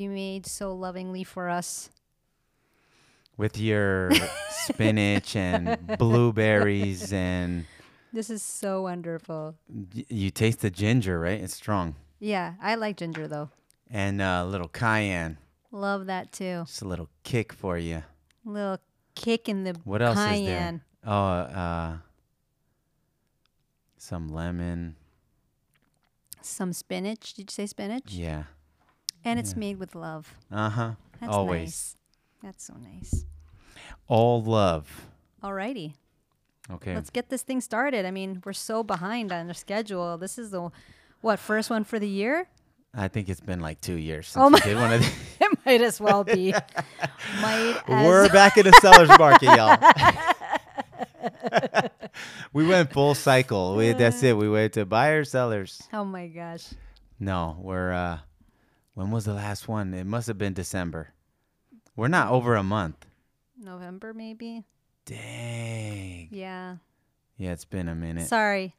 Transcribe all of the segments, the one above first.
you made so lovingly for us. with your spinach and blueberries and This is so wonderful. y- you taste the ginger, right? It's strong. Yeah, I like ginger though. And uh, a little cayenne, Love that too. just a little kick for you. Little kick in the What else cayenne. is there? Oh, uh, some lemon. Some spinach. Did you say spinach? Yeah. And it's made with love. Uh huh. Always. nice. That's so nice. All love. Alrighty. Okay. Let's get this thing started. I mean, we're so behind on the schedule. This is the what first one for the year? I think it's been like two years since Oh we my- did one of these. It might as well be. might as We're back in the seller's market, y'all. we went full cycle. We, that's it. We went to buyers, sellers. Oh my gosh. No, we're uh when was the last one? It must have been December. We're not over a month. November maybe? Dang. Yeah. Yeah, it's been a minute. Sorry.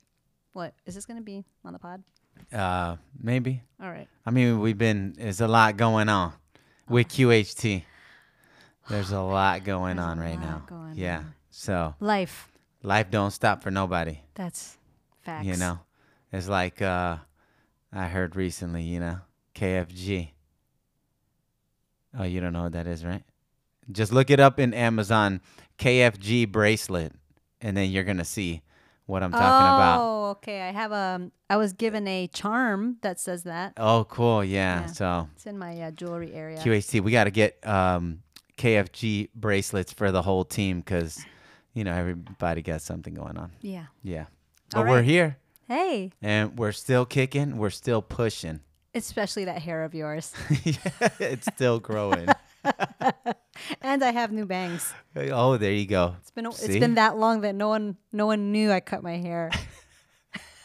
What? Is this gonna be on the pod? Uh maybe. All right. I mean, we've been there's a lot going on with QHT. There's a lot going There's on right now. going yeah. on. So, Life. life don't stop for nobody. That's facts. You know, it's like uh, I heard recently. You know, KFG. Oh, you don't know what that is, right? Just look it up in Amazon, KFG bracelet, and then you're gonna see what I'm talking about. Oh, okay. I have a. I was given a charm that says that. Oh, cool. Yeah. Yeah. So It's in my uh, jewelry area. QHT, we got to get um, KFG bracelets for the whole team because you know everybody got something going on. Yeah. Yeah, but we're here Hey, and we're still kicking. We're still pushing. Especially that hair of yours. yeah, it's still growing. and I have new bangs. oh, there you go. It's been it's See? been that long that no one no one knew I cut my hair.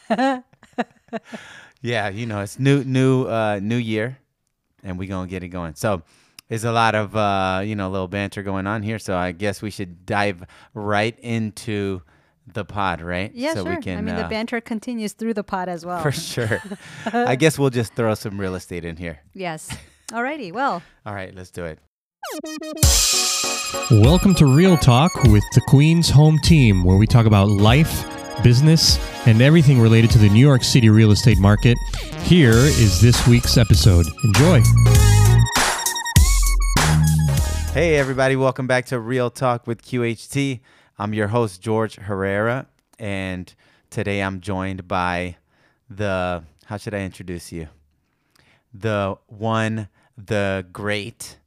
Yeah, you know, it's new, new, uh, new year, and we're gonna get it going. So, there's a lot of uh, you know, little banter going on here. So I guess we should dive right into the pod, right? Yeah, so sure. we can. I mean, uh, the banter continues through the pod as well. for sure. I guess we'll just throw some real estate in here. Yes. Alrighty. Well, All right, let's do it. Welcome to Real Talk with the Queen's Home Team, where we talk about life, business, and everything related to the New York City real estate market. Here is this week's episode. Enjoy. Hey, everybody, welcome back to Real Talk with QHT. I'm your host, George Herrera, and today I'm joined by the, how should I introduce you? The one, the great,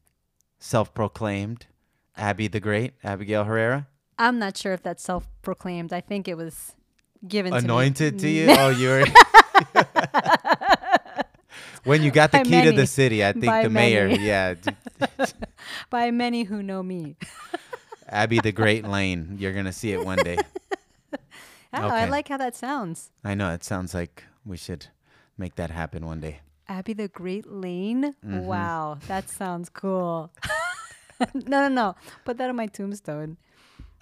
self proclaimed Abby the Great, Abigail Herrera. I'm not sure if that's self-proclaimed. I think it was given Anointed to to you? Oh, you were. when you got the By key to the city, I think By the mayor, yeah, by many who know me. Abby the Great Lane. You're going to see it one day. Oh, I like how that sounds. I know it sounds like we should make that happen one day. Abby the Great Lane. Mm-hmm. Wow, that sounds cool. no, no, no. Put that on my tombstone.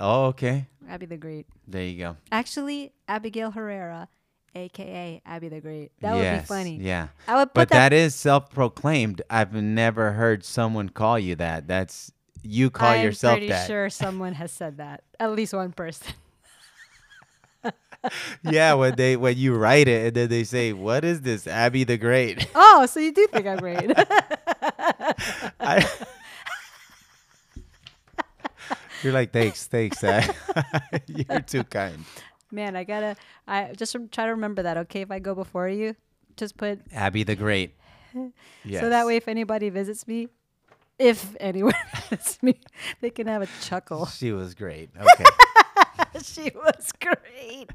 Oh, okay. Abby the Great. There you go. Actually, Abigail Herrera, aka Abby the Great. That would be funny. Yeah. I would put But that. that is self-proclaimed. I've never heard someone call you that. That's you call yourself that. I'm yourself pretty that. sure someone has said that. At least one person. yeah, when they when you write it and then they say, "What is this, Abby the Great?" Oh, so you do think I'm great? I, you're like, "Thanks, thanks. uh, you're too kind." Man, I gotta. I just try to remember that. Okay, if I go before you, just put Abby the Great. Yes. so that way, if anybody visits me, if anyone visits me, they can have a chuckle. she was great. Okay. she was great.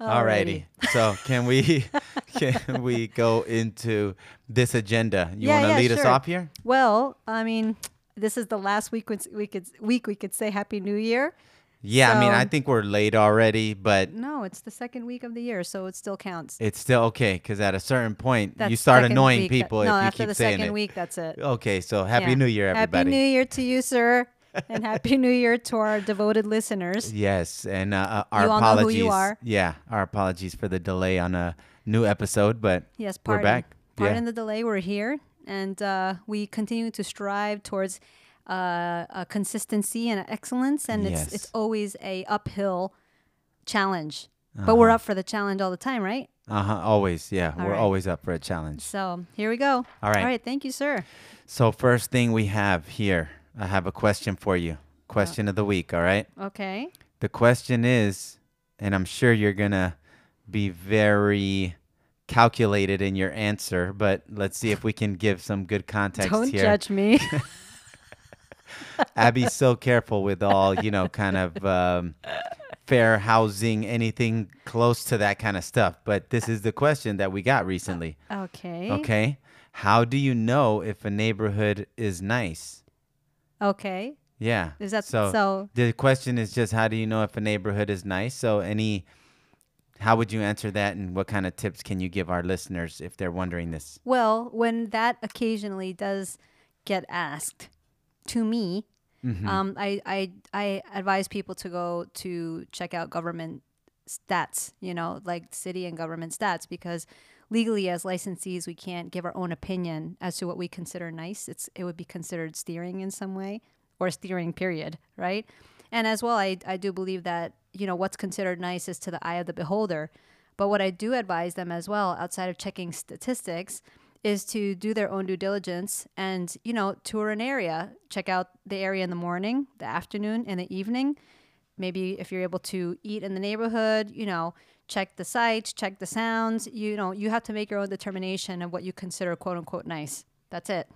Alrighty. So can we can we go into this agenda? You Yeah, want to yeah, lead us off here? Well, I mean, this is the last week we we could week we could say Happy New Year. Yeah, I mean, I think we're late already, but No, it's the second week of the year, so it still counts. it's still okay because at a certain point That's you start second annoying week that- people no, if you after keep the saying second it. week, that's it. Okay, so happy Yeah. New Year, everybody. Happy New Year to you, sir, and Happy New Year to our devoted listeners. Yes, and uh, uh, our You all know apologies. who you are. Yeah, our apologies for the delay on a new episode, but Yes, we're pardon. back. Pardon yeah. the delay. We're here. and uh, we continue to strive towards uh, a consistency and excellence, and it's it's always a uphill challenge. But we're Uh-huh. up for the challenge all the time, right? Uh huh. Always, yeah. All we're right. always up for a challenge. So here we go. All right. All right. Thank you, sir. So first thing we have here, I have a question for you. Question of the week. All right. Okay. The question is, and I'm sure you're gonna be very calculated in your answer, but let's see if we can give some good context Don't here. judge me. Abby's so careful with all, you know, kind of um, fair housing, anything close to that kind of stuff. But this is the question that we got recently. okay. Okay. How do you know if a neighborhood is nice? Okay. Yeah. Is that so? so? The question is just how do you know if a neighborhood is nice? So any how would you answer that and what kind of tips can you give our listeners if they're wondering this? Well, when that occasionally does get asked to me, Mm-hmm. um, I, I I advise people to go to check out government stats, you know, like city and government stats, because legally as licensees we can't give our own opinion as to what we consider nice. It's it would be considered steering in some way or steering period, right? And as well, I, I do believe that, you know, what's considered nice is to the eye of the beholder. But what I do advise them as well, outside of checking statistics, is to do their own due diligence and, you know, tour an area, check out the area in the morning, the afternoon, and the evening. Maybe if you're able to eat in the neighborhood, you know, check the sights, check the sounds. You know, you have to make your own determination of what you consider quote unquote nice. That's it.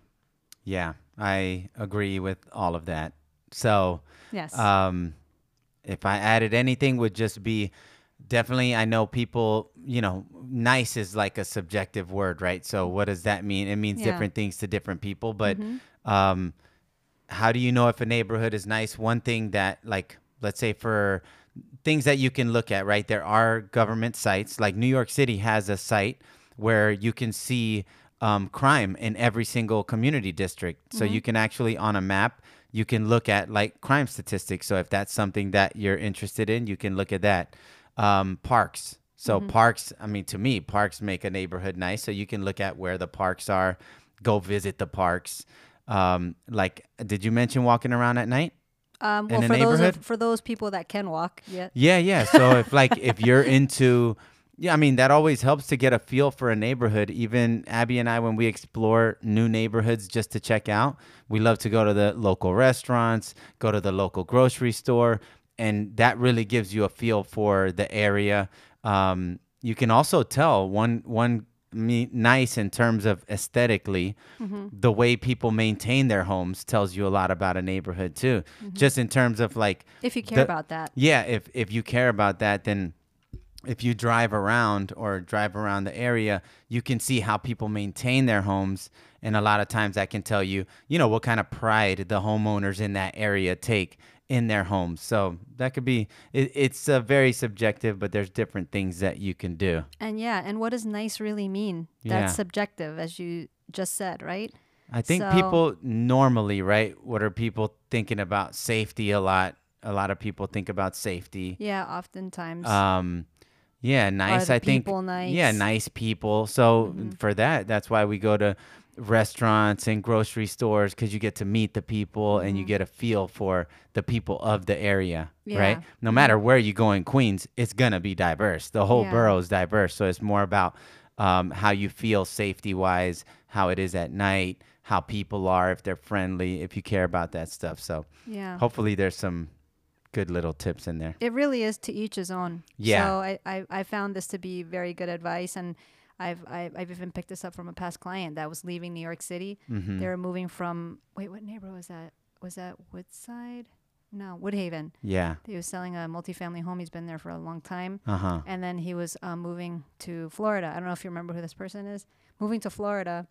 Yeah, I agree with all of that. So, Yes. um, if I added anything, would just be definitely. I know people. You know, nice is like a subjective word, right? So, what does that mean? It means Yeah. Mm-hmm. different things to different people. But, um, how do you know if a neighborhood is nice? One thing that, like, let's say for things that you can look at, right? There are government sites, like New York City has a site where you can see um, crime in every single community district. So you can actually, on a map, you can look at like crime statistics. So if that's something that you're interested in, you can look at that. Um, parks. So parks, I mean, to me, parks make a neighborhood nice. So you can look at where the parks are, go visit the parks. Um, like, did you mention walking around at night? Um, in well, for those neighborhood? of, for those people that can walk, yeah. Yeah, yeah. So if like if you're into yeah, I mean that always helps to get a feel for a neighborhood. Even Abby and I when we explore new neighborhoods just to check out, we love to go to the local restaurants, go to the local grocery store, and that really gives you a feel for the area. Um, you can also tell one one me nice in terms of esthetically the way people maintain their homes tells you a lot about a neighborhood too. Just in terms of like If you care the- about that. yeah, if if you care about that, then if you drive around or drive around the area, you can see how people maintain their homes, and a lot of times that can tell you, you know, what kind of pride the homeowners in that area take in their homes. So that could be it, it's uh, very subjective, but there's different things that you can do. And yeah, and what does nice really mean? That's Yeah. subjective, as you just said, right? I think So- people normally, right? What are people thinking about safety a lot? A lot of people think about safety. Yeah, oftentimes. Um, yeah, nice. I think. people Yeah, nice? Mm-hmm. nice people. So for that, that's why we go to restaurants and grocery stores because you get to meet the people and you get a feel for the people of the area, right? Mm-hmm. Yeah. Mm-hmm. No matter where you go in Queens, it's gonna be diverse. The whole Yeah. borough is diverse, so it's more about um, how you feel safety wise, how it is at night, how people are, if they're friendly, if you care about that stuff. So yeah. hopefully, there's some good little tips in there. It really is to each his own. Yeah. So I, I, I found this to be very good advice, and I've, I've I've even picked this up from a past client that was leaving New York City. Mm-hmm. They were moving from wait, what neighborhood was that? Was that Woodside? No, Woodhaven. Yeah. He was selling a multifamily home. He's been there for a long time. Uh huh. and then he was um, moving to Florida. I don't know if you remember who this person is. Moving to Florida,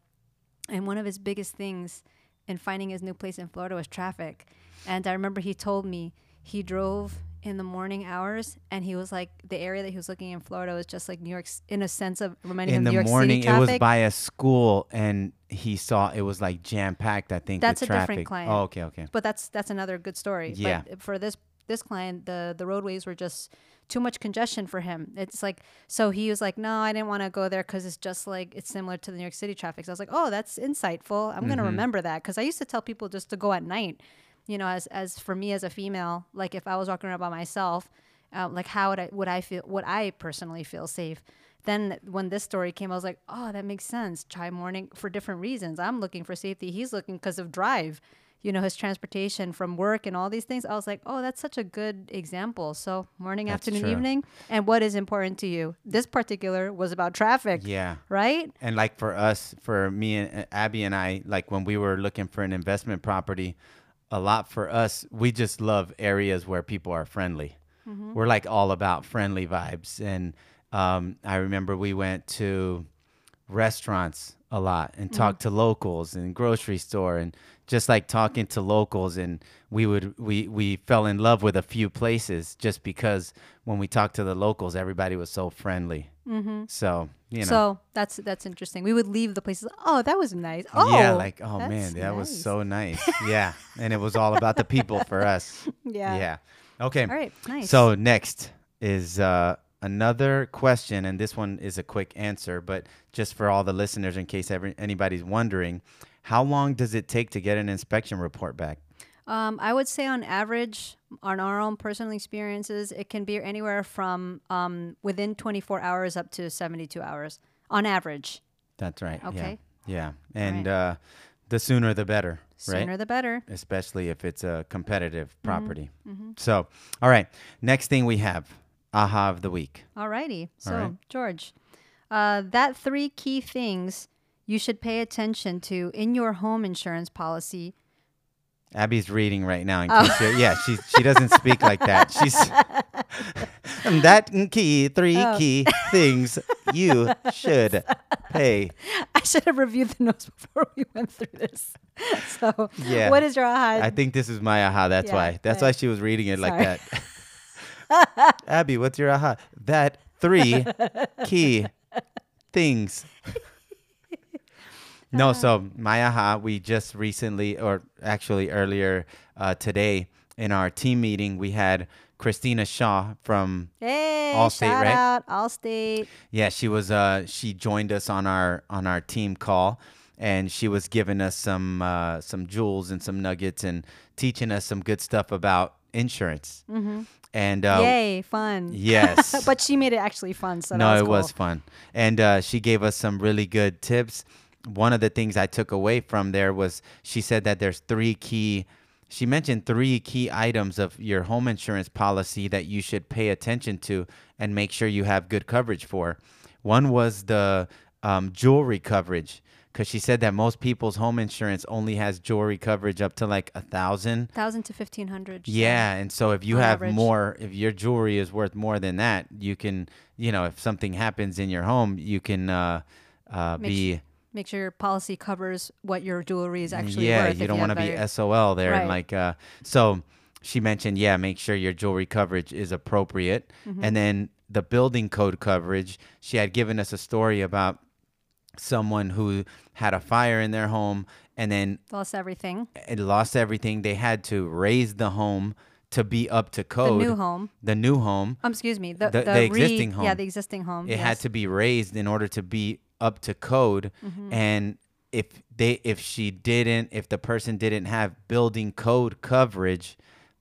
and one of his biggest things in finding his new place in Florida was traffic. And I remember he told me he drove in the morning hours, and he was like, the area that he was looking in Florida was just like New York's in a sense of reminding in him the of New York morning City it was by a school and he saw it was like jam packed i think That's with a different traffic client. oh okay okay but that's that's another good story. Yeah. But for this this client, the the roadways were just too much congestion for him. It's like so he was like, no, I didn't want to go there because it's just like it's similar to the New York City traffic. So I was like, oh, that's insightful. I'm gonna mm-hmm. remember that because I used to tell people just to go at night. You know, as as for me as a female, like if I was walking around by myself, uh, like how would I would I feel? Would I personally feel safe? Then when this story came, I was like, oh, that makes sense. Try morning for different reasons. I'm looking for safety. He's looking because of drive you know, his transportation from work and all these things. I was like, oh, that's such a good example. So morning, That's afternoon, true. evening, and what is important to you? This particular was about traffic. Yeah. Right? And like for us, for me and uh, Abby and I, like when we were looking for an investment property, a lot for us, we just love areas where people are friendly. We're like all about friendly vibes. And um, I remember we went to restaurants a lot and talked to locals and grocery store and just like talking to locals. And we would we we fell in love with a few places just because when we talked to the locals everybody was so friendly mm-hmm. so you know So that's that's interesting. We would leave the places. Oh, that was nice. Oh, yeah, like oh man, that was so nice. yeah, and it was all about the people for us. Yeah. Yeah. Okay. All right. Nice. So next is uh, another question, and this one is a quick answer, but just for all the listeners, in case every, anybody's wondering, how long does it take to get an inspection report back? Um, I would say on average, on our own personal experiences, it can be anywhere from um, within 24 hours up to 72 hours on average. That's right. Okay. Yeah. Yeah. And right. uh, the sooner the better, right? Sooner the better. especially if it's a competitive Mm-hmm. property. So, all right. Next thing we have, aha of the week. All righty. So, right. George, uh, that three key things you should pay attention to in your home insurance policy. Abby's reading right now. In Oh. case you're, yeah, she she doesn't speak like that. She's that key three Oh. key things you should pay. I should have reviewed the notes before we went through this. So, Yeah. what is your aha? I think this is my aha. That's Yeah, why. That's yeah. why she was reading it like Sorry. that. Abby, what's your aha? That three key things. No, so my aha, we just recently, or actually earlier uh, today in our team meeting, we had Christina Shaw from hey, Allstate, shout right? out Allstate. Yeah, she was. Uh, she joined us on our on our team call, and she was giving us some uh, some jewels and some nuggets and teaching us some good stuff about insurance. Mm-hmm. And uh, Yay, fun. yes, but she made it actually fun. So no, it cool. was fun, and uh, she gave us some really good tips. One of the things I took away from there was she said that there's three key. She mentioned three key items of your home insurance policy that you should pay attention to and make sure you have good coverage for. One was the um, jewelry coverage because she said that most people's home insurance only has jewelry coverage up to like a thousand. thousand to fifteen hundred. Yeah, and so if you have average. more, if your jewelry is worth more than that, you can, you know, if something happens in your home, you can uh, uh, be. Make sure your policy covers what your jewelry is actually yeah, worth. you don't want to be SOL there, and Right. like, uh, so she mentioned, yeah, make sure your jewelry coverage is appropriate, Mm-hmm. and then the building code coverage. She had given us a story about someone who had a fire in their home, and then lost everything. it lost everything. They had to raise the home to be up to code. The new home. The new home. Um, excuse me. The, The- the, the re- existing Yeah, home. the existing home. it had to be raised in order to be up to code Mm-hmm. and if they if she didn't if the person didn't have building code coverage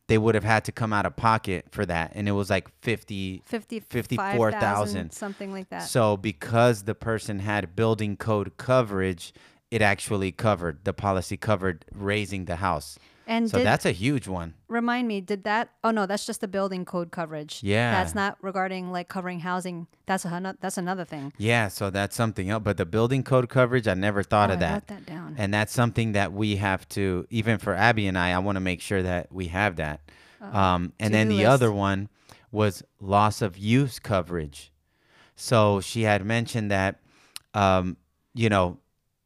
they would have had to come out of pocket for that and it was like 50 50, 54,000 something like that. so because the person had building code coverage it actually covered the policy covered raising the house and so did, that's a huge one remind me, did that? Oh no, that's just the building code coverage. Yeah. that's not regarding like covering housing. That's a that's another thing. yeah so that's something else but the building code coverage i never thought Oh, of I that wrote that down. and that's something that we have to even for abby and i i want to make sure that we have that um, and then the list. other one was loss of use coverage so she had mentioned that um, you know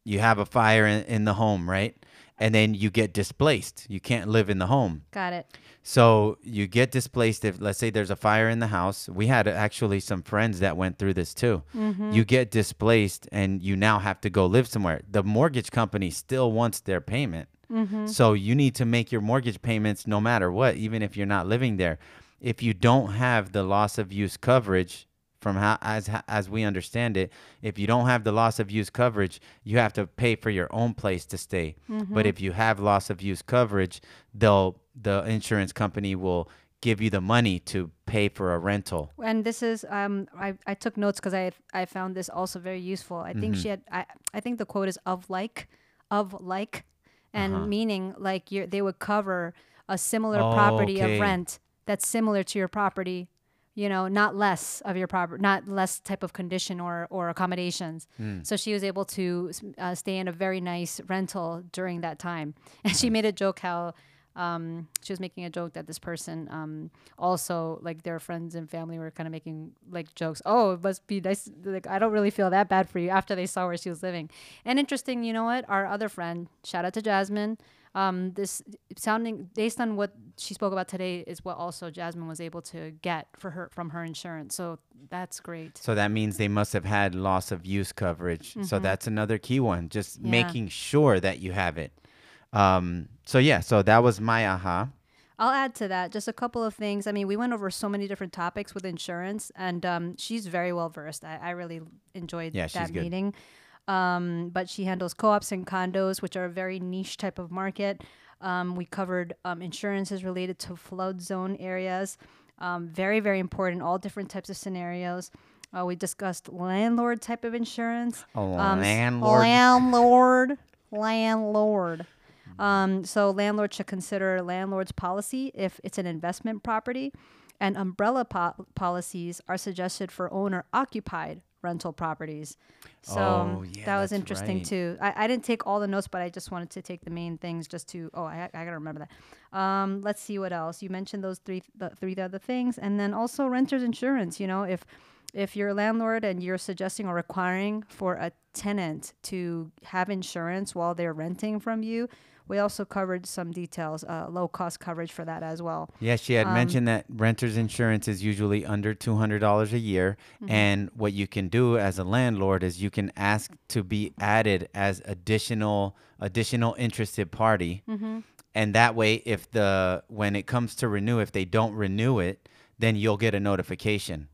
you have a fire in, in the home right and then you get displaced you can't live in the home Got it. so you get displaced if let's say there's a fire in the house. We had actually some friends that went through this too. Mm-hmm. You get displaced and you now have to go live somewhere. The mortgage company still wants their payment. So you need to make your mortgage payments no matter what, even if you're not living there. If you don't have the loss of use coverage, from how as as we understand it, if you don't have the loss of use coverage, you have to pay for your own place to stay. But if you have loss of use coverage, they'll the insurance company will give you the money to pay for a rental. And this is um I, I took notes because I I found this also very useful. I think Mm-hmm. she had I, I think the quote is of like of like and Uh-huh. meaning like you they would cover a similar Oh, property okay. of rent that's similar to your property, you know, not less of your property, not less type of condition or or accommodations. Hmm. So she was able to uh, stay in a very nice rental during that time. And she made a joke how um, she was making a joke that this person um, also like their friends and family were kind of making like jokes. Oh, it must be nice. Like I don't really feel that bad for you after they saw where she was living. And interesting, you know what? Our other friend, shout out to Jasmine. Um, this sounding based on what she spoke about today is what also Jasmine was able to get for her from her insurance. So that's great. So that means they must have had loss of use coverage. So that's another key one, just Mm-hmm. Yeah. making sure that you have it. Um, so yeah, so that was my aha. I'll add to that just a couple of things. I mean, we went over so many different topics with insurance, and um, she's very well versed. I, I really enjoyed Yeah, that good. Um, but she handles co-ops and condos, which are a very niche type of market. Um, we covered um, insurances related to flood zone areas. Um, very, very important. All different types of scenarios. Uh, we discussed landlord type of insurance. Um, landlord. Landlord. Landlord. Um, so landlord should consider landlord's policy if it's an investment property, and umbrella po- policies are suggested for owner occupied rental properties. So Oh, yeah, that was interesting right. too. I, I didn't take all the notes, but I just wanted to take the main things just to. Oh, I, I gotta remember that. Um, let's see what else. You mentioned those three, the three other things, and then also renters insurance. You know, if if you're a landlord and you're suggesting or requiring for a tenant to have insurance while they're renting from you, we also covered some details, uh, low cost coverage for that as well. Yeah, she Um, had mentioned that renter's insurance is usually under two hundred dollars a year, Mm-hmm. and what you can do as a landlord is you can ask to be added as additional additional interested party, Mm-hmm. and that way, if the when it comes to renew, if they don't renew it, then you'll get a notification,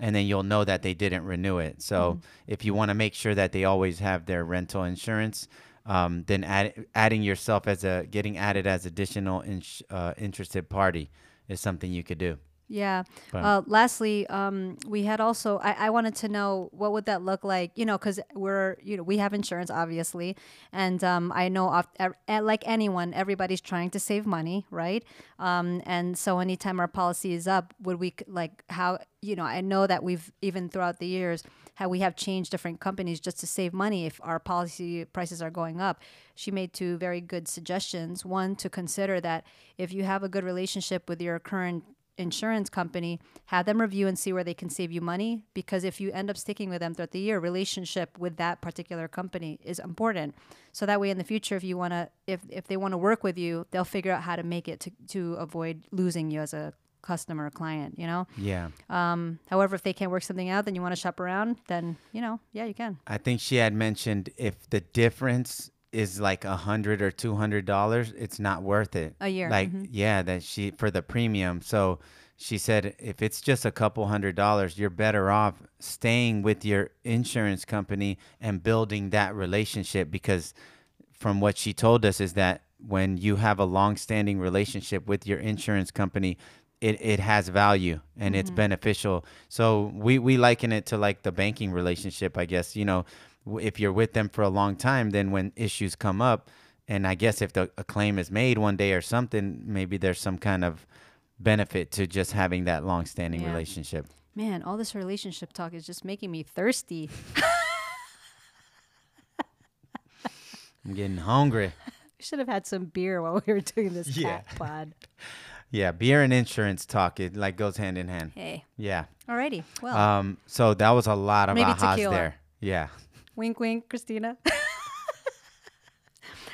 and then you'll know that they didn't renew it. So Mm-hmm. if you want to make sure that they always have their rental insurance. Um, then add, adding yourself as a getting added as additional ins- uh, interested party is something you could do. Yeah. Uh, lastly, um, we had also I, I wanted to know what would that look like, you know, because we're you know we have insurance obviously, and um, I know off, like anyone, everybody's trying to save money, right? Um, and so anytime our policy is up, would we like how you know I know that we've even throughout the years how we have changed different companies just to save money if our policy prices are going up. She made two very good suggestions. One to consider that if you have a good relationship with your current insurance company, have them review and see where they can save you money. Because if you end up sticking with them throughout the year, relationship with that particular company is important. So that way, in the future, if you want to, if if they want to work with you, they'll figure out how to make it to to avoid losing you as a customer or client. You know. Yeah. Um, however, if they can't work something out, then you want to shop around. Then you know, yeah, you can. I think she had mentioned if the difference is like a hundred or two hundred dollars, it's not worth it. A year, Like mhm. yeah, that she for the premium. So she said if it's just a couple hundred dollars, you're better off staying with your insurance company and building that relationship because from what she told us is that when you have a long-standing relationship with your insurance company it, it has value and it's mm-hmm. beneficial so we, we liken it to like the banking relationship i guess you know if you're with them for a long time then when issues come up and i guess if the, a claim is made one day or something maybe there's some kind of benefit to just having that long-standing Yeah. relationship Man, all this relationship talk is just making me thirsty. i'm getting hungry We should have had some beer while we were doing this Yeah. pod. Yeah beer and insurance talk it like goes hand in hand Hey, yeah alrighty. Well, Um, so that was a lot of Maybe ahas tequila. there. Yeah. wink, wink, Christina.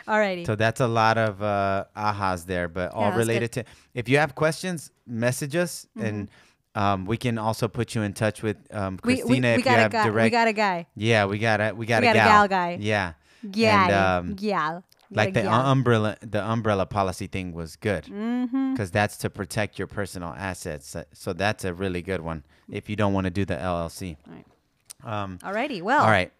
alrighty. So that's a lot of uh, ahas there, but all Yeah, that's good. related to. If you have questions, message us, and um, we can also put you in touch with um, we, Christina we, we if you got a have guy. direct. We got a guy. yeah, we got a we got We a got a gal. gal guy. Yeah. Yeah. And, um, gal. Like the yeah. umbrella the umbrella policy thing was good Mm-hmm. because that's to protect your personal assets. So- So that's a really good one if you don't want to do the LLC. Right. Um, Alrighty. Well. all right,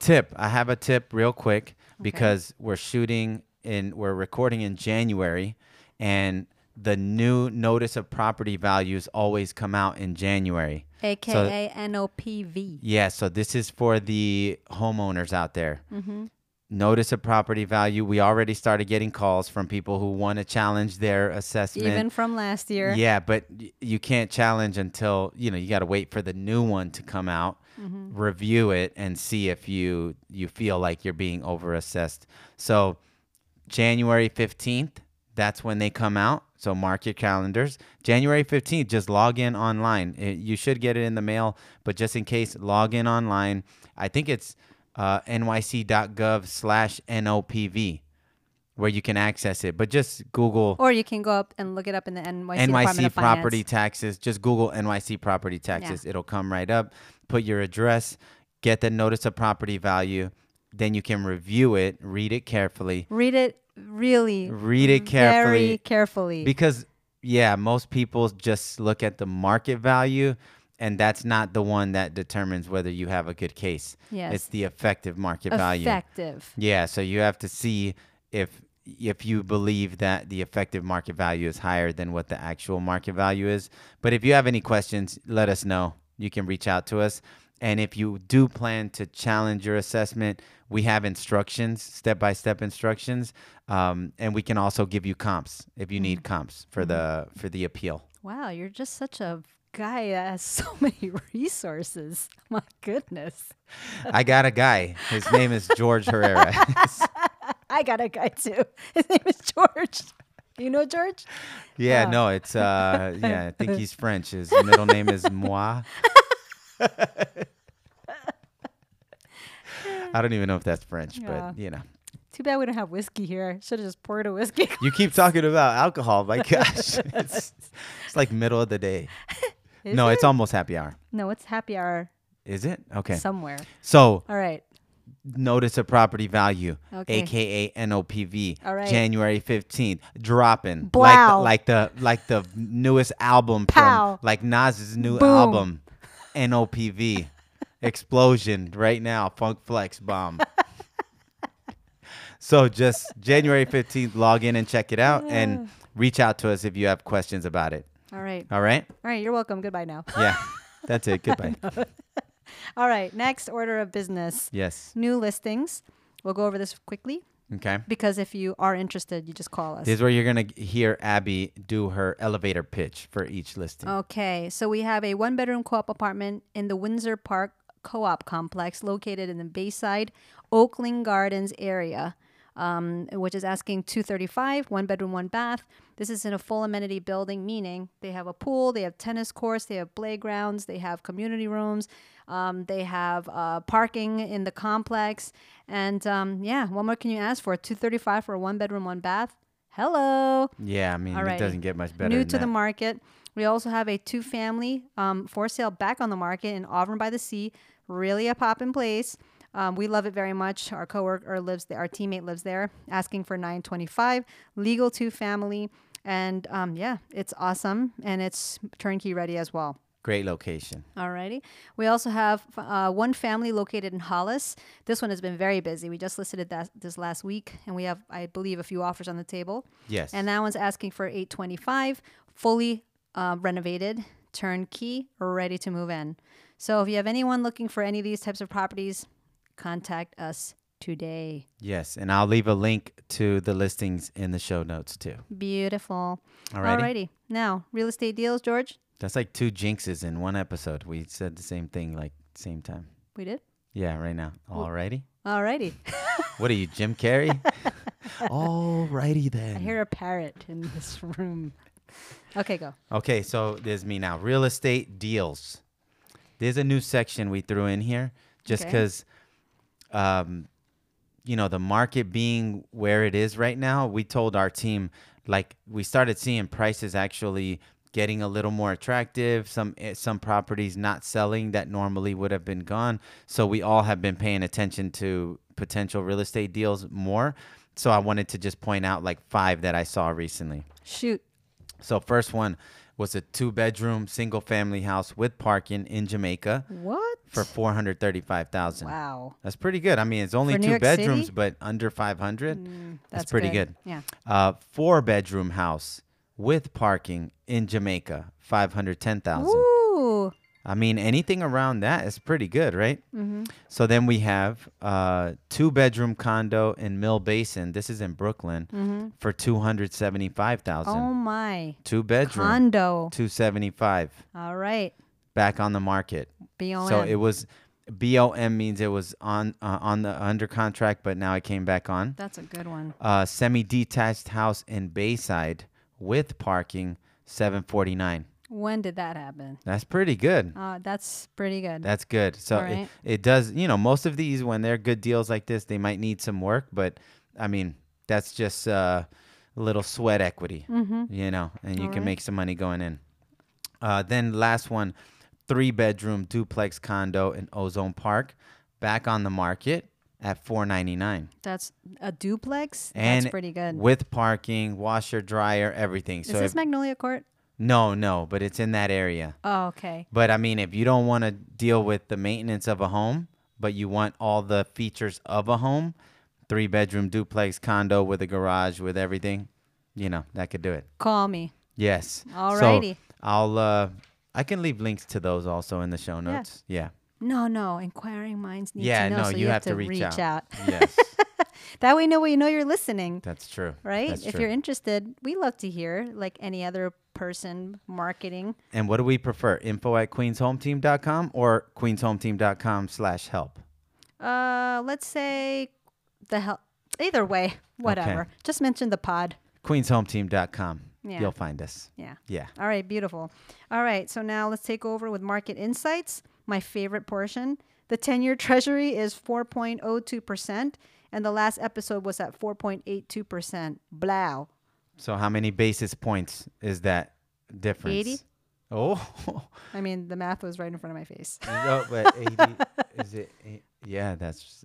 tip. I have a tip real quick because we're shooting in we're recording in January, and the new notice of property values always come out in January. AKA NOPV. Yeah, so this is for the homeowners out there. Mm-hmm. Notice of property value. We already started getting calls from people who want to challenge their assessment. Even from last year. Yeah, but you can't challenge until you know you got to wait for the new one to come out, Mm-hmm. review it, and see if you you feel like you're being overassessed. So January fifteenth, that's when they come out. So mark your calendars. January fifteenth, just log in online. It- you should get it in the mail, but just in case, log in online. I think it's uh, nyc.gov/nopv where you can access it. But just Google Or you can go up and look it up in the NYC, NYC property taxes. Just Google NYC property taxes. It'll come right up. Put your address, get the notice of property value. Then you can review it, read it carefully. Read it really. Read it carefully. Very carefully. Because, yeah, most people just look at the market value, and that's not the one that determines whether you have a good case. Yes. It's the effective market value. Effective. Yeah, so you have to see if if you believe that the effective market value is higher than what the actual market value is. But if you have any questions, let us know. You can reach out to us. And if you do plan to challenge your assessment, we have instructions, step by step instructions, um, and we can also give you comps if you need comps for the for the appeal. Wow, you're just such a guy that has so many resources. My goodness. I got a guy. His name is George Herrera. I got a guy too. His name is George. You know George? yeah, Oh. no, it's uh, yeah, I think he's French. His middle name is Moi. I don't even know if that's French, Yeah. but you know. Too bad we don't have whiskey here. Should have just poured a whiskey. You keep talking about alcohol. My gosh, it's, it's like middle of the day. Is no, it? it's almost happy hour. No, it's happy hour Is it? Okay. somewhere. So, All right. notice of property value, Okay. aka NOPV, All right. January 15th, dropping. Blow. Like the, like the like the newest album Pow. from like Nas's new Boom. album, NOPV. Explosion right now, Funk Flex Bomb. so just January 15th, log in and check it out and reach out to us if you have questions about it. All right. All right? All right. You're welcome. Goodbye now. Yeah. That's it. Goodbye. All right. Next order of business Yes. new listings. We'll go over this quickly Okay. because if you are interested, you just call us. This is where you're going to hear Abby do her elevator pitch for each listing. Okay, so we have a one bedroom co op apartment in the Windsor Park Co op complex located in the Bayside Oakland Gardens area, um, which is asking 235, one bedroom, one bath. This is in a full amenity building, meaning they have a pool, they have tennis courts, they have playgrounds, they have community rooms, um, they have uh, parking in the complex. And um, yeah, what more can you ask for? 235 for a one bedroom, one bath. Hello. Yeah, I mean, Alrighty. it doesn't get much better. New to the market. We also have a two family um, for sale back on the market in Arverne by the Sea. Really a poppin' place. Um, we love it very much. Our coworker lives there. Our teammate lives there, asking for 925. Legal to family, and um, yeah, it's awesome and it's turnkey ready as well. Great location. Alrighty. We also have uh, one family located in Hollis. This one has been very busy. We just listed it that, this last week, and we have, I believe, a few offers on the table. Yes. And that one's asking for 825, fully uh, renovated, turnkey, ready to move in. So if you have anyone looking for any of these types of properties, contact us today. yes, and I'll leave a link to the listings in the show notes too. Beautiful. Alrighty. Alrighty. Now, real estate deals, George. That's like two jinxes in one episode. We said the same thing like same time. We did. Yeah, right now. Alrighty. Alrighty. What are you, Jim Carrey? Alrighty then. I hear a parrot in this room. Okay, go. Okay, so there's me now. Real estate deals. There's a new section we threw in here just Okay. Um, you know, the market being where it is right now, we told our team, like, we started seeing prices actually getting a little more attractive. Some eh, some properties not selling that normally would have been gone. So we all have been paying attention to potential real estate deals more. so I wanted to just point out like five that I saw recently. Shoot. So first one was a two bedroom single family house with parking in Jamaica. What? For 435,000. Wow. That's pretty good. I mean, it's only for two bedrooms City? but under 500. Mm, that's, that's, pretty good. good. Yeah. Uh, four bedroom house with parking in Jamaica, 510,000. I mean, anything around that is pretty good, right? Mm-hmm. So then we have uh, two bedroom condo in Mill Basin. This is in Brooklyn Mm-hmm. for two hundred seventy five thousand. Oh my. two bedroom, Condo. two seventy five. All right. Back on the market. BOM. So it was BOM means it was on uh, on the under contract, but now it came back on. That's a good one. Uh, semi detached house in Bayside with parking, seven forty nine. When did that happen? That's pretty good. Uh, that's pretty good. That's good. So All it, it does, you know, most of these when they're good deals like this, they might need some work, but I mean, that's just uh, a little sweat equity, mm-hmm. you know, and you All can right. make some money going in. Uh, then last one, three bedroom duplex condo in Ozone Park, back on the market at 499 That's a duplex. and that's pretty good. with parking, washer, dryer, everything. Is So this if, Magnolia Court? No, no, but it's in that area. Oh, okay. But I mean, if you don't want to deal with the maintenance of a home, but you want all the features of a home, three bedroom duplex condo with a garage with everything, you know, that could do it. Call me. Yes. Alrighty. So I'll uh I can leave links to those also in the show notes. Yeah. No, no. Inquiring minds need Yeah, to know. no, so you you, have to reach out. out. Yes. That way, know we know you're listening, That's true. right? That's if true. you're interested, we love to hear like any other person marketing. and what do we prefer? Info at queenshometeam.com or queenshometeam.com slash help. Uh, let's say the hell. Either way, whatever. Just mention the pod. Queenshometeam.com. Yeah. You'll find us. Yeah. Yeah. All right, beautiful. All right, so now let's take over with market insights, my favorite portion. The 10 year treasury is 4.02%, and the last episode was at 4.82%. Blow. So how many basis points is that difference? 80? Oh. I mean, the math was right in front of my face. no, but 80 is it eight, Yeah, that's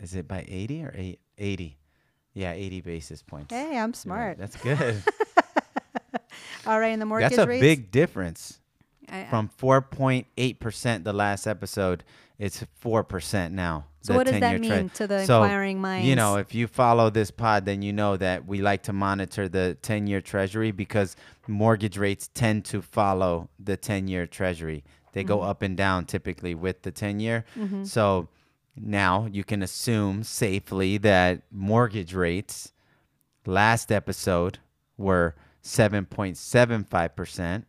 is it by 80 or eight, 80? Yeah, 80 basis points. Hey, I'm smart. That's good. All right, and the mortgage That's a rates. big difference. I- I- From 4.8% the last episode, it's 4% now. so, what does that mean tre- to the So, inquiring minds? You know, if you follow this pod, then you know that we like to monitor the 10 year treasury because mortgage rates tend to follow the 10 year treasury. They go Mm-hmm. up and down typically with the 10 year. So now you can assume safely that mortgage rates last episode were 7.75%.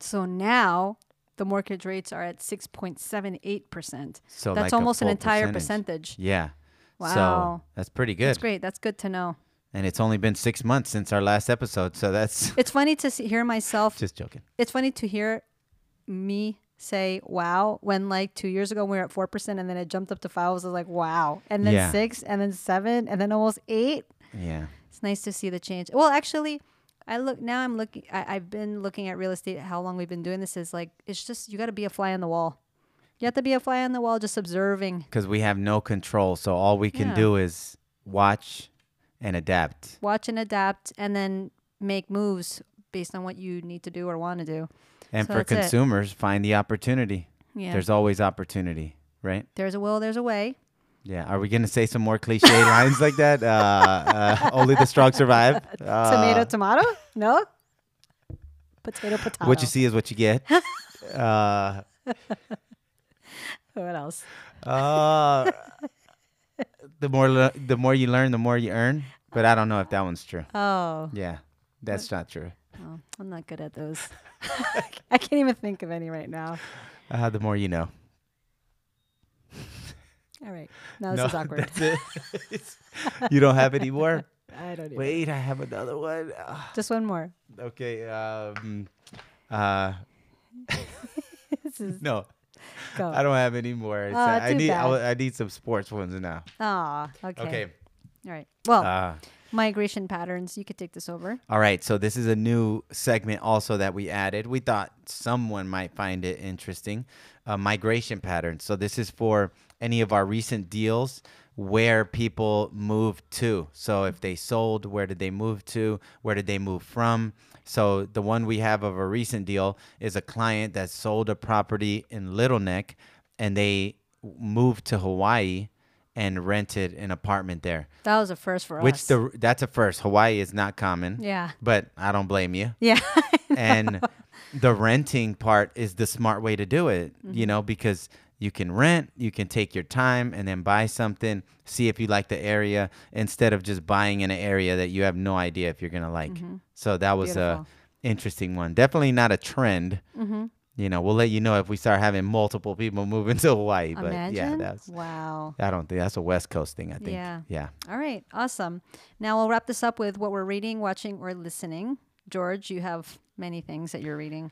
so now the mortgage rates are at 6.78%. So That's like almost an entire percentage. percentage. Yeah. Wow. So that's pretty good. That's great. That's good to know. And it's only been six months since our last episode. So that's It's funny to see, hear myself. just joking. It's funny to hear me say "wow" when like two years ago we were at four percent, and then it jumped up to five. I was like, "Wow!" And then Yeah. six, and then seven, and then almost eight. Yeah. It's nice to see the change. Well, actually, I look now. I'm looking. I, I've been looking at real estate. How long we've been doing this is like it's just you got to be a fly on the wall. You have to be a fly on the wall, just observing, because we have no control. So all we can Yeah. do is watch and adapt. watch and adapt, and then make moves based on what you need to do or want to do. And So for that's it. consumers, find the opportunity. Yeah, There's always opportunity, right? there's a will, there's a way. Yeah. Are we gonna say some more cliche lines like that? Uh, uh, only the strong survive. Uh, tomato, tomato. No. Potato, potato. What you see is what you get. uh, What else? uh, the more le- the more you learn, the more you earn. But I don't know if that one's true. Oh, Yeah, that's not true. oh, I'm not good at those. I can't even think of any right now. Uh, the more you know. All right, now this is awkward. you don't have any more? I don't. Wait, I have another one. Ah, Just one more. okay. Um, uh, This is no, go. I don't have any more. Uh, I too need I, I need some sports ones now. Aw, okay. Okay. All right. Well, Uh, migration patterns. You could take this over. all right. So this is a new segment also that we added. We thought someone might find it interesting. Uh, migration patterns. So this is for any of our recent deals where people moved to. So if they sold, where did they move to? Where did they move from? So the one we have of a recent deal is a client that sold a property in Little Neck and they moved to Hawaii and rented an apartment there. That was a first for Which us. Which the that's a first. Hawaii is not common. Yeah. But I don't blame you. yeah. and the renting part is the smart way to do it, Mm-hmm. you know, because you can rent, you can take your time and then buy something, see if you like the area instead of just buying in an area that you have no idea if you're going to like. So that was Beautiful. a interesting one. Definitely not a trend. mm-hmm. You know, we'll let you know if we start having multiple people moving to Hawaii, but Imagine. yeah, that's wow. I don't think that's a West Coast thing, I think. Yeah. Yeah. All right. Awesome. Now we'll wrap this up with what we're reading, watching, or listening. George, you have many things that you're reading.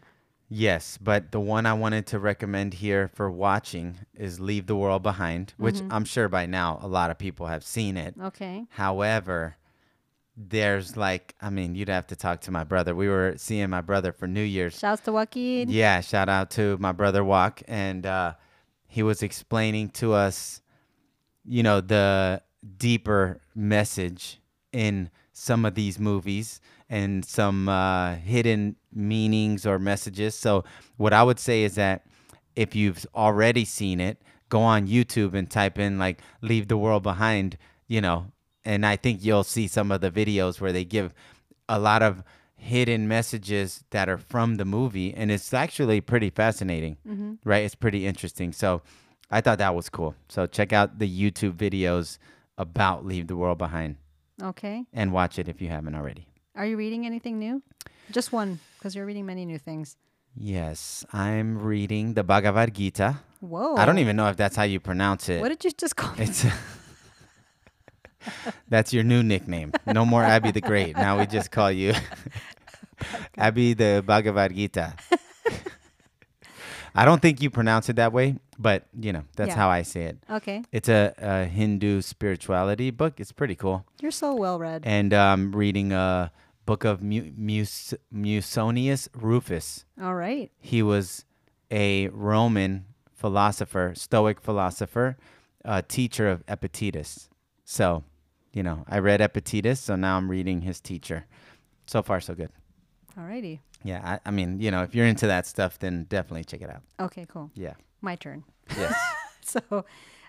Yes, but the one I wanted to recommend here for watching is Leave the World Behind, which Mm-hmm. I'm sure by now a lot of people have seen it. Okay. However, there's like, I mean, you'd have to talk to my brother. We were seeing my brother for New Year's. Shouts to Joaquin. Yeah, shout out to my brother Walk, and uh, he was explaining to us, you know, the deeper message in some of these movies and some uh, hidden meanings or messages. So, what I would say is that if you've already seen it, go on YouTube and type in like "Leave the World Behind," you know, and I think you'll see some of the videos where they give a lot of hidden messages that are from the movie and it's actually pretty fascinating mm-hmm. right? It's pretty interesting. So i thought that was cool. So check out the youtube videos about leave the world behind. Okay. and watch it if you haven't already. Are you reading anything new? Just one, because you're reading many new things. yes i'm reading the bhagavad gita Whoa. i don't even know if that's how you pronounce it What did you just call it? that's your new nickname no more abby the great now we just call you abby the bhagavad gita i don't think you pronounce it that way but you know that's Yeah. how i say it Okay. it's a, a hindu spirituality book it's pretty cool You're so well read. and um reading a book of Mu- Mus- musonius rufus All right. he was a roman philosopher stoic philosopher a teacher of epictetus so you know i read epictetus so now i'm reading his teacher so far so good All righty. yeah I, I mean you know if you're into that stuff then definitely check it out Okay, cool. yeah My turn. yes So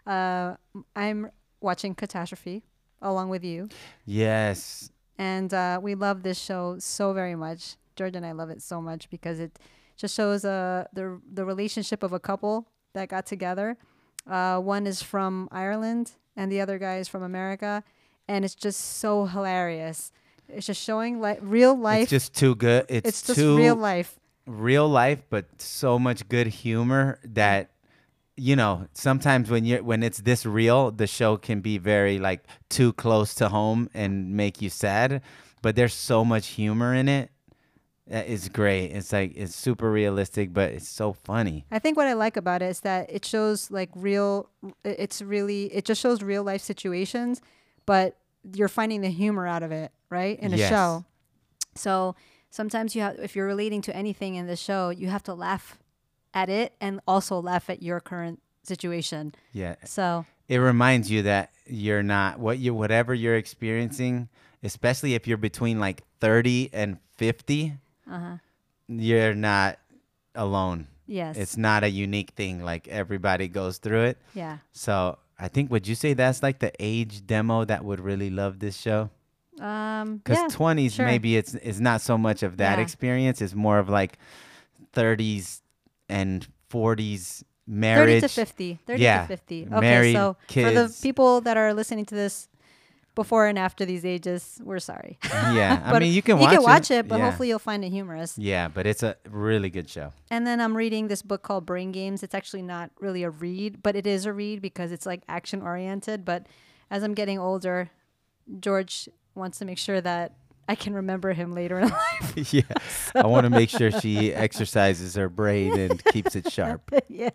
uh, I'm watching Catastrophe along with you. yes And uh, we love this show so very much. George and I love it so much because it just shows uh, the the relationship of a couple that got together. Uh, one is from Ireland and the other guy is from America, and it's just so hilarious. It's just showing like real life. it's just too good it's, it's just too real life. real life but so much good humor that you know sometimes when you're when it's this real the show can be very like too close to home and make you sad but there's so much humor in it that is great it's like it's super realistic but it's so funny I think what I like about it is that it shows like real. It's really it just shows real life situations, but you're finding the humor out of it, right? In a Yes. show. So sometimes you have, if you're relating to anything in the show, you have to laugh at it and also laugh at your current situation. yeah So it reminds you that you're not what you whatever you're experiencing especially if you're between like 30 and 50 uh-huh. you're not alone yes, it's not a unique thing like everybody goes through it yeah. so i think would you say that's like the age demo that would really love this show Um, because yeah, 20s sure. maybe it's it's not so much of that Yeah. experience it's more of like 30s and 40s marriage. 30 to 50 30 Yeah. to 50 okay Married, so for the people that are listening to this before and after these ages we're sorry. Yeah i mean you can you watch can watch it, it, but yeah. hopefully you'll find it humorous. Yeah but it's a really good show. And then i'm reading this book called brain games. It's actually not really a read but it is a read because it's like action oriented but as i'm getting older george wants to make sure that i can remember him later in life yeah i want to make sure she exercises her brain and keeps it sharp yeah.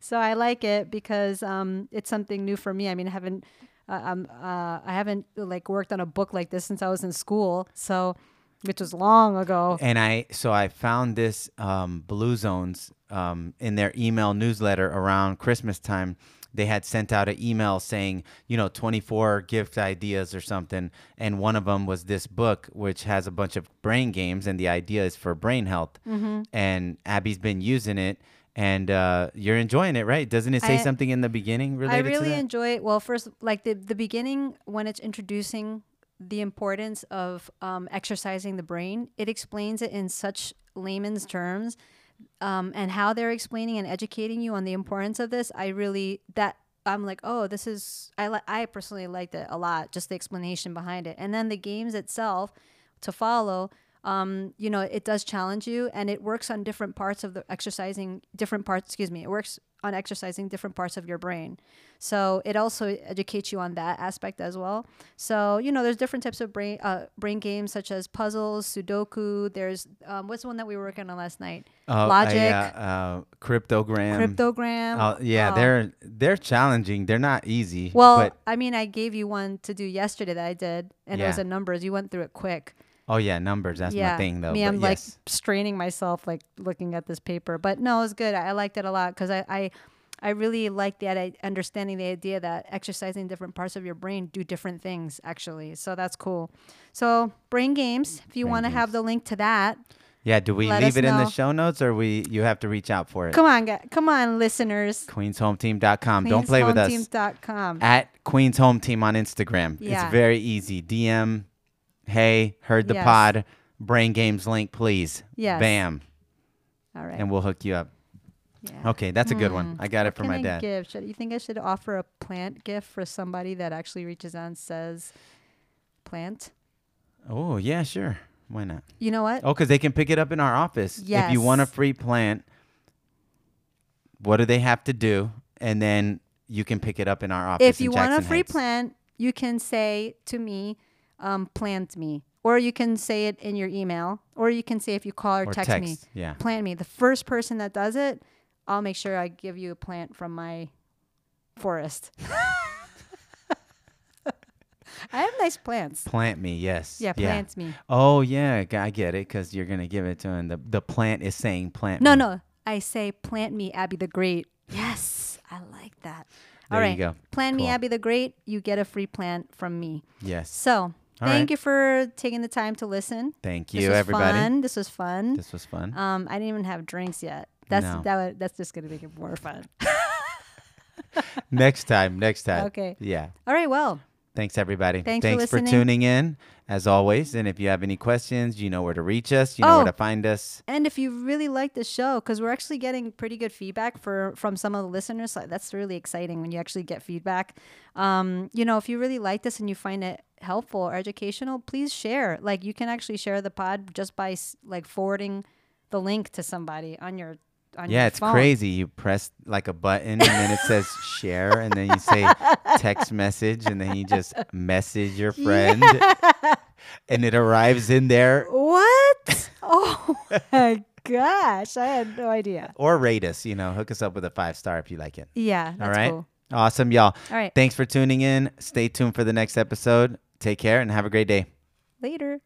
So I like it because um, it's something new for me. I mean, I haven't, uh, um, uh, I haven't like worked on a book like this since I was in school. So, which was long ago. and i so i found this um, blue zones um, in their email newsletter around christmas time they had sent out an email saying, you know, 24 gift ideas or something. And one of them was this book, which has a bunch of brain games. And the idea is for brain health. Mm-hmm. And Abby's been using it. And uh, you're enjoying it, right? Doesn't it say I- something in the beginning related really to that? I really enjoy it. Well, first, like the the beginning when it's introducing the importance of um, exercising the brain, it explains it in such layman's terms, um, and how they're explaining and educating you on the importance of this. I really that I'm like, oh, this is I li- I personally liked it a lot, just the explanation behind it, and then the games itself to follow. Um, you know, it does challenge you, and it works on different parts of the exercising, different parts. Excuse me, it works on exercising different parts of your brain. So it also educates you on that aspect as well. So you know, there's different types of brain uh, brain games such as puzzles, Sudoku. There's um, what's the one that we were working on last night? Oh, Logic, uh, uh, cryptogram. cryptogram. Oh, yeah, uh, they're they're challenging. They're not easy. Well, I mean, I gave you one to do yesterday that I did, and it was Yeah. a numbers. You went through it quick. Oh yeah, numbers. That's yeah, my thing though. me, I'm like yes. straining myself, like looking at this paper. But no, it's good. I, I liked it a lot because I, I, I really like that I, understanding the idea that exercising different parts of your brain do different things. Actually, so that's cool. So brain games. If you want to have the link to that, yeah. Do we let leave it in the show notes or we you have to reach out for it? come on, gu- come on, listeners. QueensHomeTeam.com. Don't play with us. QueensHomeTeam.com. At Queens Home Team on Instagram. Yeah. It's very easy. DM, hey, heard the Yes. pod. Brain games link, please. Yes. Bam, All right. and we'll hook you up. yeah. Okay, that's a good one. Mm. I got it What for can my I dad. Give? Should you think I should offer a plant gift for somebody that actually reaches out and says plant? Oh yeah, sure. Why not? You know what? Oh, because they can pick it up in our office. Yes. If you want a free plant, what do they have to do? And then you can pick it up in our office. if you want a free Heights. plant, you can say to me, um, plant me. Or you can say it in your email. Or you can say if you call or, or text, me, Yeah. plant me. The first person that does it, I'll make sure I give you a plant from my forest. I have nice plants. Plant me, yes. Yeah, plants me. Oh yeah, I get it because you're gonna give it to him. The the plant is saying plant. No, me. no. I say plant me, Abby the Great. Yes, I like that. There All you go. Plant me, Abby the Great. You get a free plant from me. Yes. So All thank right. you for taking the time to listen. Thank This you, was everybody. fun. This was fun. This was fun. Um, I didn't even have drinks yet. That's No. that. That's just gonna make it more fun. next time. Next time. Okay. Yeah. All right. Well, Thanks everybody. Thanks for Thanks for, listening. tuning in as always. And if you have any questions, you know where to reach us. You know Oh. where to find us. and if you really like the show, because we're actually getting pretty good feedback for from some of the listeners, so that's really exciting when you actually get feedback. Um, you know, if you really like this and you find it helpful or educational, please share. Like you can actually share the pod just by like forwarding the link to somebody on your on Yeah, your it's phone. crazy. You press like a button and then it says share and then you say text message and then you just message your friend and it arrives in there What? oh my gosh, I had no idea. or rate us, you know, hook us up with a five star if you like it. Yeah, that's All right. cool. Awesome, y'all. All right, Thanks for tuning in. Stay tuned for the next episode. Take care and have a great day. later.